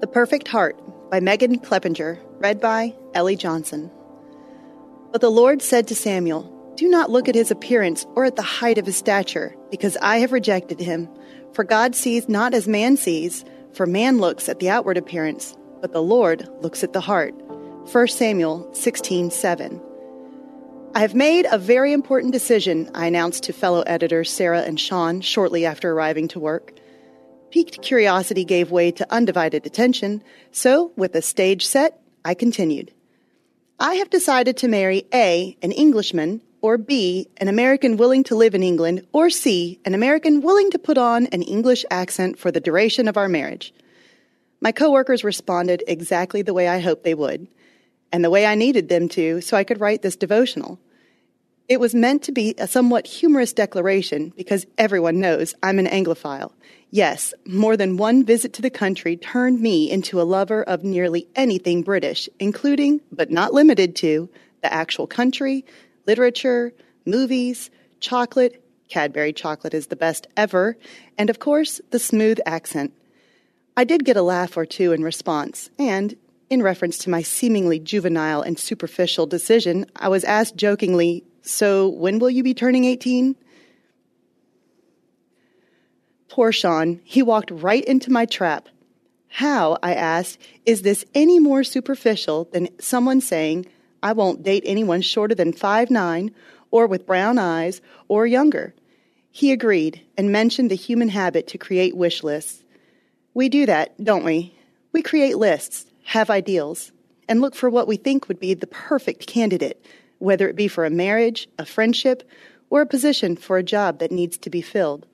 The Perfect Heart by Megan Kleppinger, read by Ellie Johnson. But the Lord said to Samuel, Do not look at his appearance or at the height of his stature, because I have rejected him. For God sees not as man sees, for man looks at the outward appearance, but the Lord looks at the heart. 1 Samuel 16:7. I have made a very important decision, I announced to fellow editors Sarah and Sean shortly after arriving to work. Piqued curiosity gave way to undivided attention, so, with the stage set, I continued. I have decided to marry A, an Englishman, or B, an American willing to live in England, or C, an American willing to put on an English accent for the duration of our marriage. My coworkers responded exactly the way I hoped they would, and the way I needed them to so I could write this devotional. It was meant to be a somewhat humorous declaration because everyone knows I'm an Anglophile. Yes, more than one visit to the country turned me into a lover of nearly anything British, including, but not limited to, the actual country, literature, movies, chocolate, Cadbury chocolate is the best ever, and of course, the smooth accent. I did get a laugh or two in response, and, in reference to my seemingly juvenile and superficial decision, I was asked jokingly, So, when will you be turning 18? Poor Sean, he walked right into my trap. How, I asked, is this any more superficial than someone saying, I won't date anyone shorter than five nine, or with brown eyes, or younger? He agreed and mentioned the human habit to create wish lists. We do that, don't we? We create lists, have ideals, and look for what we think would be the perfect candidate, whether it be for a marriage, a friendship, or a position for a job that needs to be filled.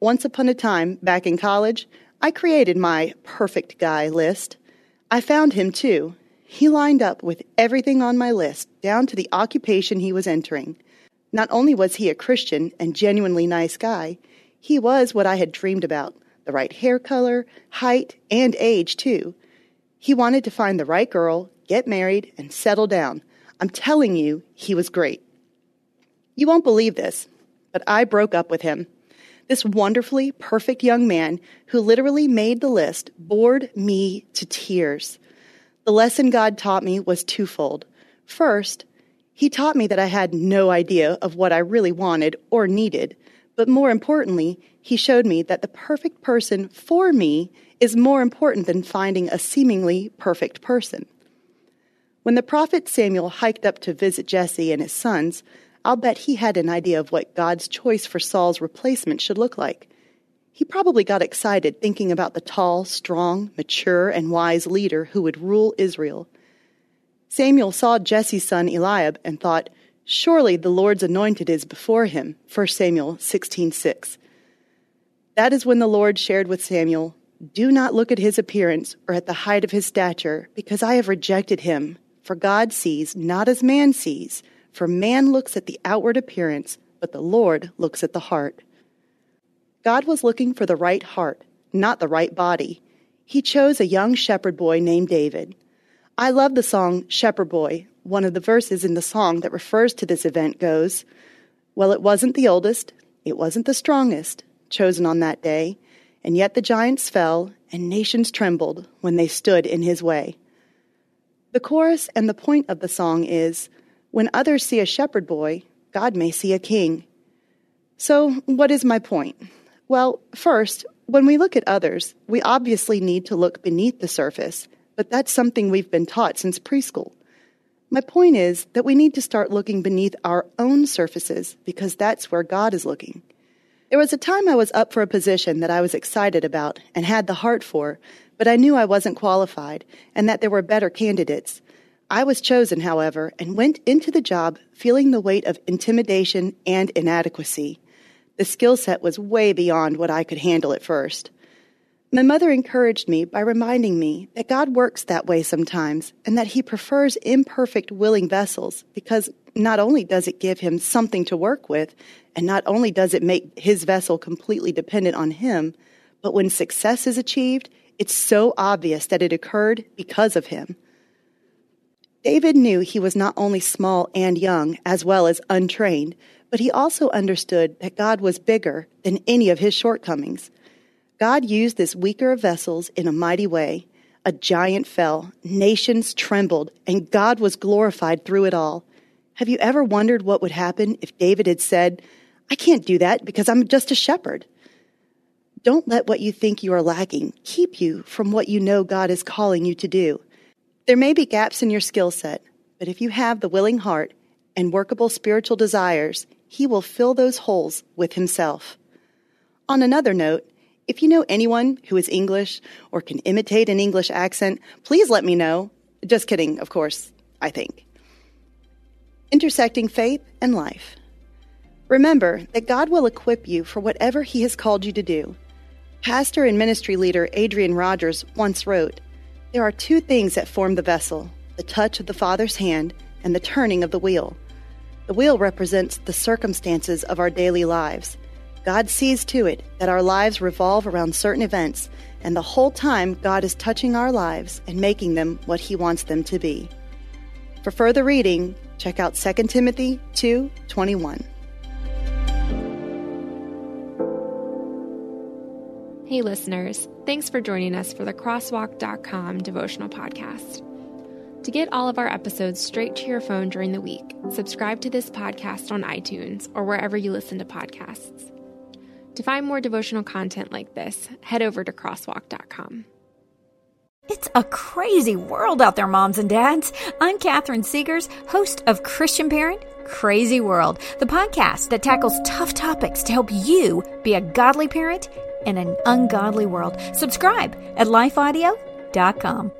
Once upon a time, back in college, I created my perfect guy list. I found him too. He lined up with everything on my list, down to the occupation he was entering. Not only was he a Christian and genuinely nice guy, he was what I had dreamed about the right hair color, height, and age, too. He wanted to find the right girl, get married, and settle down. I'm telling you, he was great. You won't believe this, but I broke up with him. This wonderfully perfect young man who literally made the list bored me to tears. The lesson God taught me was twofold. First, He taught me that I had no idea of what I really wanted or needed, but more importantly, He showed me that the perfect person for me is more important than finding a seemingly perfect person. When the prophet Samuel hiked up to visit Jesse and his sons, I'll bet he had an idea of what God's choice for Saul's replacement should look like. He probably got excited thinking about the tall, strong, mature, and wise leader who would rule Israel. Samuel saw Jesse's son Eliab and thought, Surely the Lord's anointed is before him. 1 Samuel 16:6. That is when the Lord shared with Samuel, Do not look at his appearance or at the height of his stature, because I have rejected him. For God sees not as man sees, for man looks at the outward appearance, but the Lord looks at the heart. God was looking for the right heart, not the right body. He chose a young shepherd boy named David. I love the song Shepherd Boy. One of the verses in the song that refers to this event goes, Well, it wasn't the oldest, it wasn't the strongest, chosen on that day, and yet the giants fell, and nations trembled when they stood in his way. The chorus and the point of the song is, When others see a shepherd boy, God may see a king. So, what is my point? Well, first, when we look at others, we obviously need to look beneath the surface, but that's something we've been taught since preschool. My point is that we need to start looking beneath our own surfaces because that's where God is looking. There was a time I was up for a position that I was excited about and had the heart for, but I knew I wasn't qualified and that there were better candidates. I was chosen, however, and went into the job feeling the weight of intimidation and inadequacy. The skill set was way beyond what I could handle at first. My mother encouraged me by reminding me that God works that way sometimes and that He prefers imperfect, willing vessels because not only does it give Him something to work with, and not only does it make His vessel completely dependent on Him, but when success is achieved, it's so obvious that it occurred because of Him. David knew he was not only small and young, as well as untrained, but he also understood that God was bigger than any of his shortcomings. God used this weaker of vessels in a mighty way. A giant fell, nations trembled, and God was glorified through it all. Have you ever wondered what would happen if David had said, I can't do that because I'm just a shepherd? Don't let what you think you are lacking keep you from what you know God is calling you to do. There may be gaps in your skill set, but if you have the willing heart and workable spiritual desires, He will fill those holes with Himself. On another note, if you know anyone who is English or can imitate an English accent, please let me know. Just kidding, of course, I think. Intersecting faith and life. Remember that God will equip you for whatever He has called you to do. Pastor and ministry leader Adrian Rogers once wrote There are two things that form the vessel the touch of the Father's hand and the turning of the wheel. The wheel represents the circumstances of our daily lives. God sees to it that our lives revolve around certain events, and the whole time God is touching our lives and making them what He wants them to be. For further reading, check out 2 Timothy 2 21. Hey, listeners, thanks for joining us for the Crosswalk.com devotional podcast. To get all of our episodes straight to your phone during the week, subscribe to this podcast on iTunes or wherever you listen to podcasts. To find more devotional content like this, head over to crosswalk.com. It's a crazy world out there, moms and dads. I'm Catherine Segars, host of Christian Parent Crazy World, the podcast that tackles tough topics to help you be a godly parent in an ungodly world. Subscribe at lifeaudio.com.